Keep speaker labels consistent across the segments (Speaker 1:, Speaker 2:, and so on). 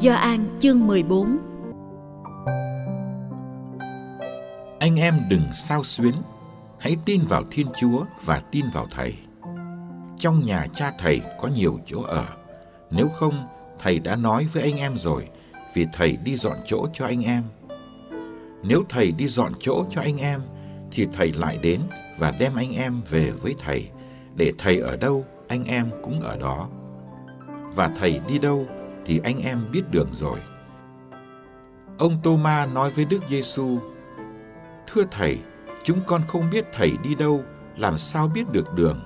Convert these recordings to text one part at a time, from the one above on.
Speaker 1: Do An chương 14
Speaker 2: Anh em đừng sao xuyến, hãy tin vào Thiên Chúa và tin vào Thầy. Trong nhà cha Thầy có nhiều chỗ ở, nếu không Thầy đã nói với anh em rồi, vì Thầy đi dọn chỗ cho anh em. Nếu Thầy đi dọn chỗ cho anh em, thì Thầy lại đến và đem anh em về với Thầy, để Thầy ở đâu, anh em cũng ở đó. Và Thầy đi đâu, thì anh em biết đường rồi. Ông Tô-ma nói với Đức Giêsu: Thưa thầy, chúng con không biết thầy đi đâu, làm sao biết được đường?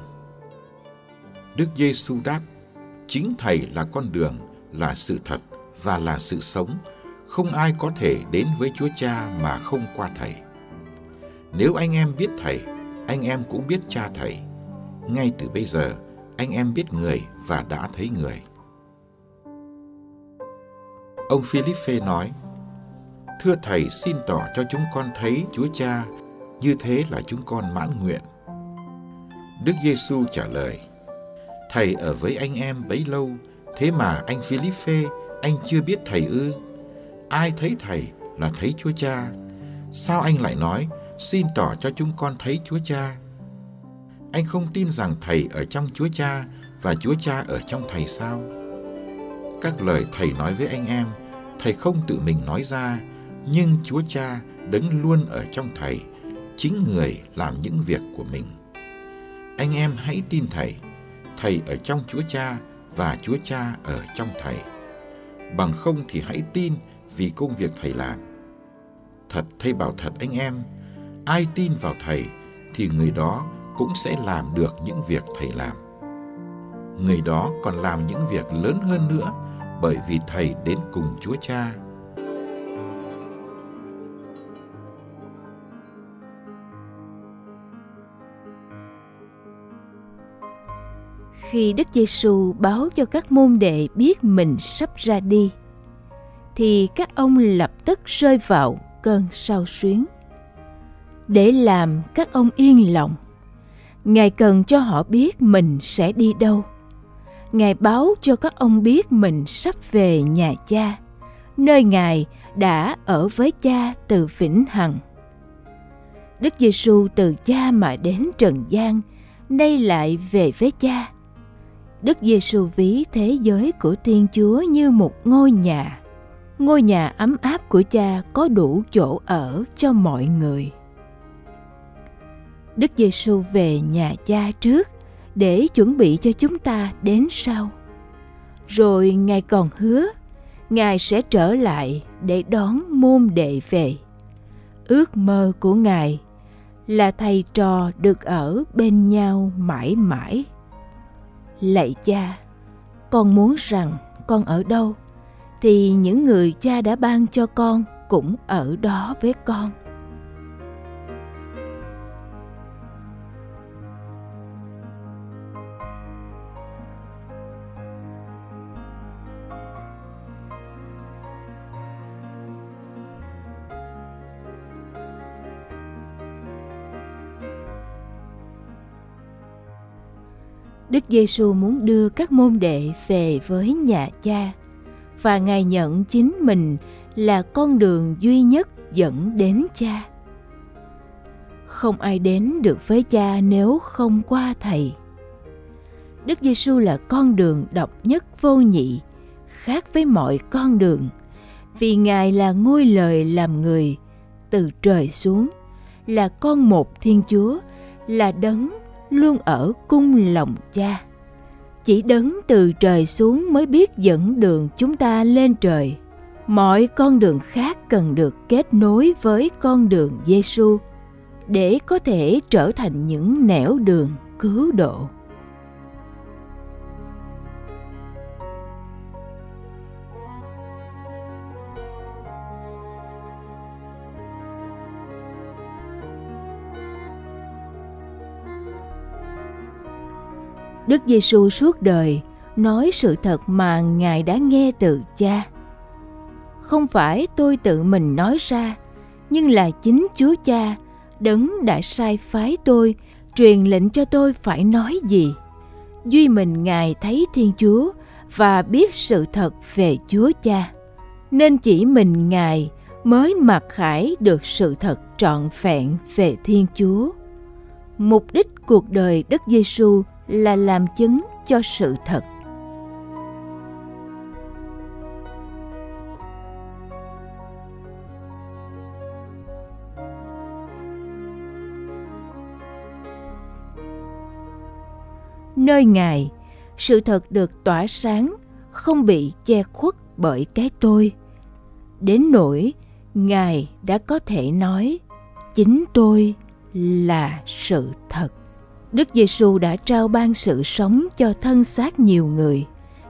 Speaker 2: Đức Giêsu đáp: Chính thầy là con đường, là sự thật và là sự sống. Không ai có thể đến với Chúa Cha mà không qua thầy. Nếu anh em biết thầy, anh em cũng biết cha thầy. Ngay từ bây giờ, anh em biết người và đã thấy người. Ông Philippe nói, Thưa Thầy xin tỏ cho chúng con thấy Chúa Cha, như thế là chúng con mãn nguyện. Đức Giêsu trả lời, Thầy ở với anh em bấy lâu, thế mà anh Philippe, anh chưa biết Thầy ư? Ai thấy Thầy là thấy Chúa Cha. Sao anh lại nói, xin tỏ cho chúng con thấy Chúa Cha? Anh không tin rằng Thầy ở trong Chúa Cha và Chúa Cha ở trong Thầy sao? Các lời thầy nói với anh em. Thầy không tự mình nói ra, nhưng chúa cha đứng luôn ở trong thầy, chính người làm những việc của mình. Anh em hãy tin thầy. Thầy ở trong chúa cha và chúa cha ở trong thầy. Bằng không thì hãy tin vì công việc thầy làm. Thật thầy bảo thật anh em, ai tin vào thầy thì người đó cũng sẽ làm được những việc thầy làm. Người đó còn làm những việc lớn hơn nữa bởi vì Thầy đến cùng Chúa Cha.
Speaker 1: Khi Đức Giêsu báo cho các môn đệ biết mình sắp ra đi, thì các ông lập tức rơi vào cơn sao xuyến. Để làm các ông yên lòng, Ngài cần cho họ biết mình sẽ đi đâu Ngài báo cho các ông biết mình sắp về nhà cha, nơi Ngài đã ở với cha từ vĩnh hằng. Đức Giêsu từ cha mà đến trần gian, nay lại về với cha. Đức Giêsu ví thế giới của Thiên Chúa như một ngôi nhà. Ngôi nhà ấm áp của cha có đủ chỗ ở cho mọi người. Đức Giêsu về nhà cha trước để chuẩn bị cho chúng ta đến sau. Rồi Ngài còn hứa, Ngài sẽ trở lại để đón môn đệ về. Ước mơ của Ngài là thầy trò được ở bên nhau mãi mãi. Lạy cha, con muốn rằng con ở đâu thì những người cha đã ban cho con cũng ở đó với con Đức Giêsu muốn đưa các môn đệ về với nhà cha và Ngài nhận chính mình là con đường duy nhất dẫn đến cha. Không ai đến được với cha nếu không qua thầy. Đức Giêsu là con đường độc nhất vô nhị, khác với mọi con đường vì ngài là ngôi lời làm người từ trời xuống là con một thiên chúa là đấng luôn ở cung lòng cha chỉ đấng từ trời xuống mới biết dẫn đường chúng ta lên trời mọi con đường khác cần được kết nối với con đường Giêsu để có thể trở thành những nẻo đường cứu độ. Đức Giêsu suốt đời nói sự thật mà Ngài đã nghe từ Cha. Không phải tôi tự mình nói ra, nhưng là chính Chúa Cha đấng đã sai phái tôi truyền lệnh cho tôi phải nói gì. Duy mình Ngài thấy Thiên Chúa và biết sự thật về Chúa Cha. Nên chỉ mình Ngài mới mặc khải được sự thật trọn vẹn về Thiên Chúa. Mục đích cuộc đời Đức Giêsu là làm chứng cho sự thật. Nơi ngài, sự thật được tỏa sáng, không bị che khuất bởi cái tôi. Đến nỗi ngài đã có thể nói, chính tôi là sự thật. Đức Giêsu đã trao ban sự sống cho thân xác nhiều người,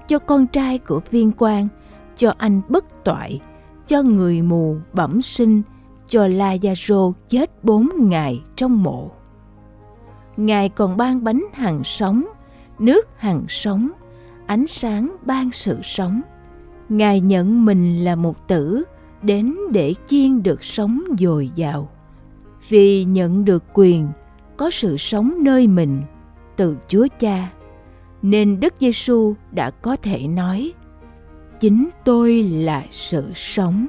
Speaker 1: cho con trai của viên quan, cho anh bất toại, cho người mù bẩm sinh, cho Lazaro chết bốn ngày trong mộ. Ngài còn ban bánh hằng sống, nước hằng sống, ánh sáng ban sự sống. Ngài nhận mình là một tử đến để chiên được sống dồi dào. Vì nhận được quyền có sự sống nơi mình từ Chúa Cha, nên Đức Giêsu đã có thể nói: Chính tôi là sự sống.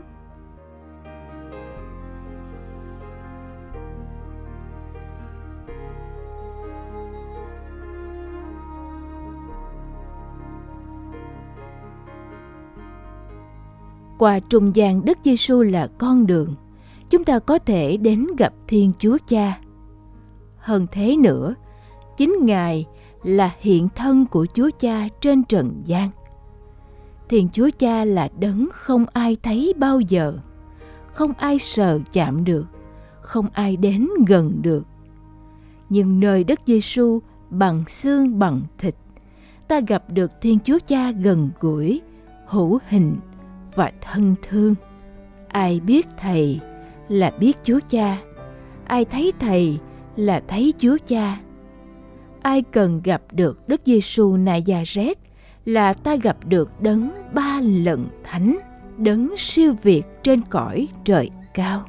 Speaker 1: Qua trung gian Đức Giêsu là con đường, chúng ta có thể đến gặp Thiên Chúa Cha hơn thế nữa, chính Ngài là hiện thân của Chúa Cha trên trần gian. Thiên Chúa Cha là đấng không ai thấy bao giờ, không ai sờ chạm được, không ai đến gần được. Nhưng nơi đất Giêsu bằng xương bằng thịt, ta gặp được Thiên Chúa Cha gần gũi, hữu hình và thân thương. Ai biết Thầy là biết Chúa Cha, ai thấy Thầy là là thấy Chúa Cha. Ai cần gặp được Đức Giêsu Nazareth là ta gặp được đấng ba lần thánh, đấng siêu việt trên cõi trời cao.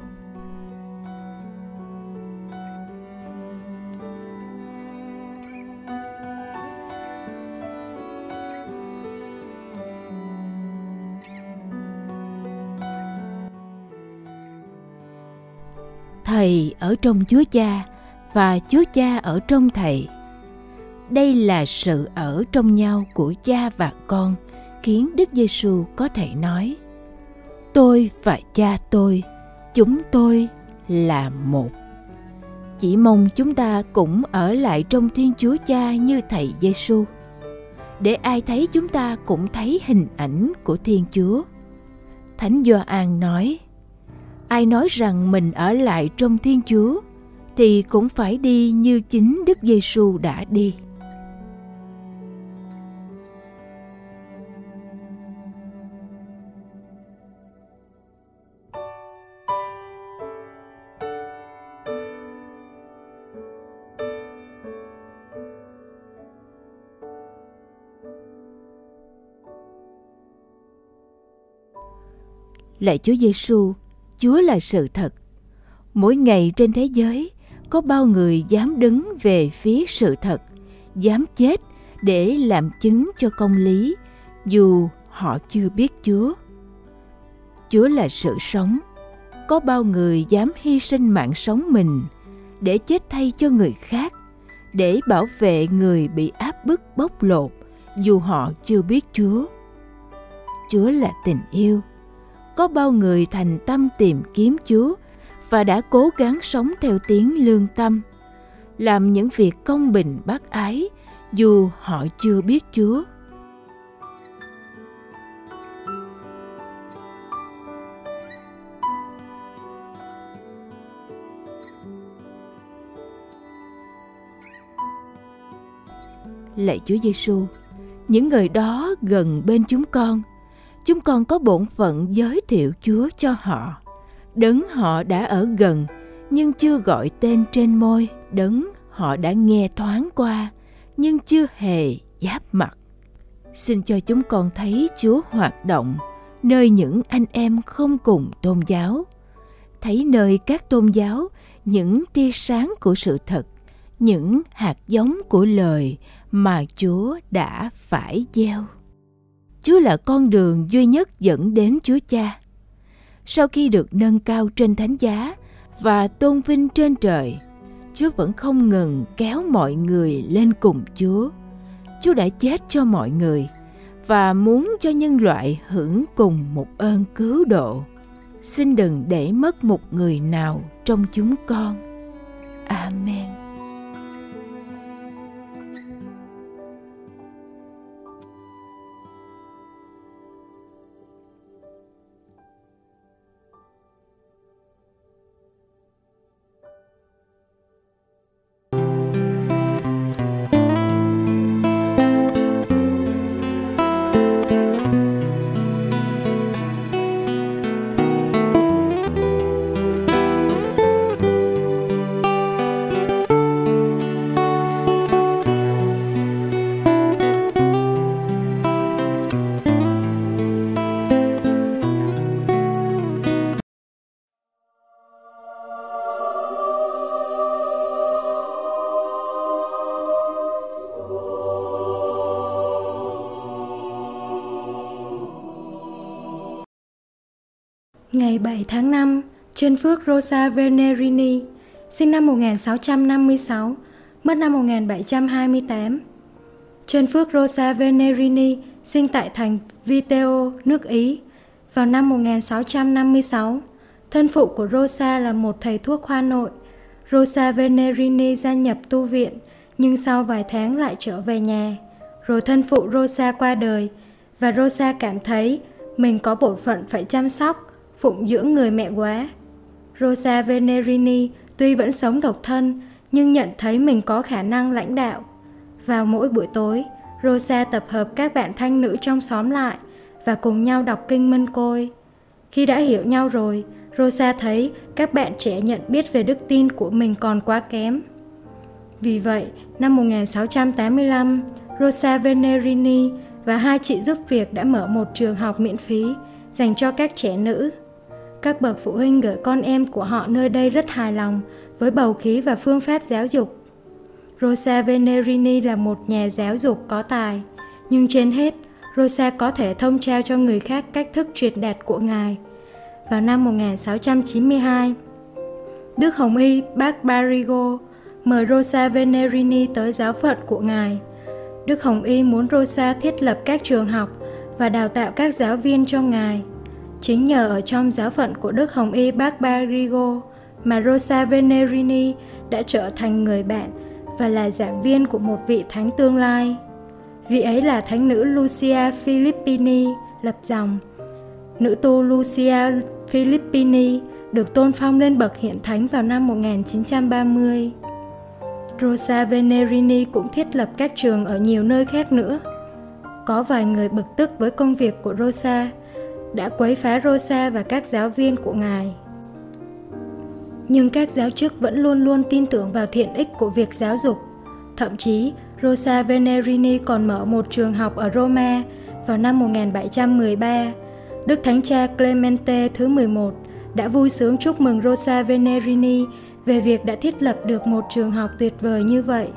Speaker 1: Thầy ở trong Chúa Cha và Chúa Cha ở trong Thầy. Đây là sự ở trong nhau của cha và con khiến Đức Giêsu có thể nói: Tôi và cha tôi, chúng tôi là một. Chỉ mong chúng ta cũng ở lại trong Thiên Chúa Cha như Thầy Giêsu, để ai thấy chúng ta cũng thấy hình ảnh của Thiên Chúa. Thánh Gioan nói: Ai nói rằng mình ở lại trong Thiên Chúa thì cũng phải đi như chính Đức Giêsu đã đi. Lạy Chúa Giêsu, Chúa là sự thật. Mỗi ngày trên thế giới, có bao người dám đứng về phía sự thật, dám chết để làm chứng cho công lý, dù họ chưa biết chúa. Chúa là sự sống. Có bao người dám hy sinh mạng sống mình để chết thay cho người khác, để bảo vệ người bị áp bức bóc lột dù họ chưa biết chúa. Chúa là tình yêu. Có bao người thành tâm tìm kiếm Chúa và đã cố gắng sống theo tiếng lương tâm, làm những việc công bình bác ái dù họ chưa biết Chúa. Lạy Chúa Giêsu, những người đó gần bên chúng con, chúng con có bổn phận giới thiệu Chúa cho họ. Đấng họ đã ở gần nhưng chưa gọi tên trên môi, đấng họ đã nghe thoáng qua nhưng chưa hề giáp mặt. Xin cho chúng con thấy Chúa hoạt động nơi những anh em không cùng tôn giáo, thấy nơi các tôn giáo những tia sáng của sự thật, những hạt giống của lời mà Chúa đã phải gieo. Chúa là con đường duy nhất dẫn đến Chúa Cha. Sau khi được nâng cao trên thánh giá và tôn vinh trên trời, Chúa vẫn không ngừng kéo mọi người lên cùng Chúa. Chúa đã chết cho mọi người và muốn cho nhân loại hưởng cùng một ơn cứu độ. Xin đừng để mất một người nào trong chúng con. Amen.
Speaker 3: Ngày 7 tháng 5, Trân Phước Rosa Venerini, sinh năm 1656, mất năm 1728. Trân Phước Rosa Venerini sinh tại thành Viteo, nước Ý, vào năm 1656. Thân phụ của Rosa là một thầy thuốc khoa nội. Rosa Venerini gia nhập tu viện, nhưng sau vài tháng lại trở về nhà. Rồi thân phụ Rosa qua đời, và Rosa cảm thấy mình có bổn phận phải chăm sóc phụng dưỡng người mẹ quá. Rosa Venerini tuy vẫn sống độc thân nhưng nhận thấy mình có khả năng lãnh đạo. Vào mỗi buổi tối, Rosa tập hợp các bạn thanh nữ trong xóm lại và cùng nhau đọc kinh Mân Côi. Khi đã hiểu nhau rồi, Rosa thấy các bạn trẻ nhận biết về đức tin của mình còn quá kém. Vì vậy, năm 1685, Rosa Venerini và hai chị giúp việc đã mở một trường học miễn phí dành cho các trẻ nữ. Các bậc phụ huynh gửi con em của họ nơi đây rất hài lòng với bầu khí và phương pháp giáo dục. Rosa Venerini là một nhà giáo dục có tài, nhưng trên hết, Rosa có thể thông trao cho người khác cách thức truyền đạt của Ngài. Vào năm 1692, Đức Hồng Y Barbarigo mời Rosa Venerini tới giáo phận của Ngài. Đức Hồng Y muốn Rosa thiết lập các trường học và đào tạo các giáo viên cho Ngài – Chính nhờ ở trong giáo phận của Đức Hồng Y Barbarigo mà Rosa Venerini đã trở thành người bạn và là giảng viên của một vị thánh tương lai. Vị ấy là thánh nữ Lucia Filippini lập dòng. Nữ tu Lucia Filippini được tôn phong lên bậc hiện thánh vào năm 1930. Rosa Venerini cũng thiết lập các trường ở nhiều nơi khác nữa. Có vài người bực tức với công việc của Rosa, đã quấy phá Rosa và các giáo viên của ngài. Nhưng các giáo chức vẫn luôn luôn tin tưởng vào thiện ích của việc giáo dục. Thậm chí, Rosa Venerini còn mở một trường học ở Roma vào năm 1713. Đức Thánh Cha Clemente thứ 11 đã vui sướng chúc mừng Rosa Venerini về việc đã thiết lập được một trường học tuyệt vời như vậy.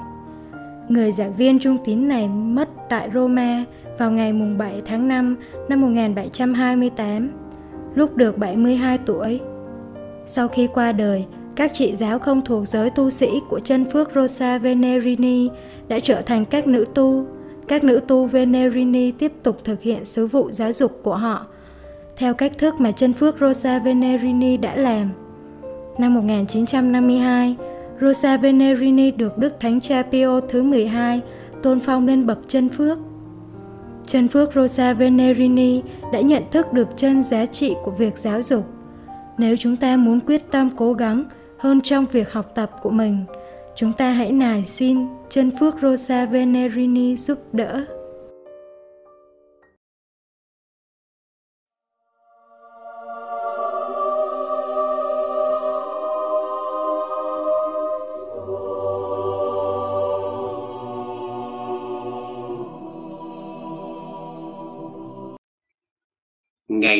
Speaker 3: Người giảng viên trung tín này mất tại Roma vào ngày 7 tháng 5 năm 1728, lúc được 72 tuổi. Sau khi qua đời, các chị giáo không thuộc giới tu sĩ của chân phước Rosa Venerini đã trở thành các nữ tu, các nữ tu Venerini tiếp tục thực hiện sứ vụ giáo dục của họ theo cách thức mà chân phước Rosa Venerini đã làm. Năm 1952, Rosa Venerini được Đức Thánh Cha Pio thứ 12 tôn phong lên bậc chân phước. Chân phước Rosa Venerini đã nhận thức được chân giá trị của việc giáo dục. Nếu chúng ta muốn quyết tâm cố gắng hơn trong việc học tập của mình, chúng ta hãy nài xin chân phước Rosa Venerini giúp đỡ.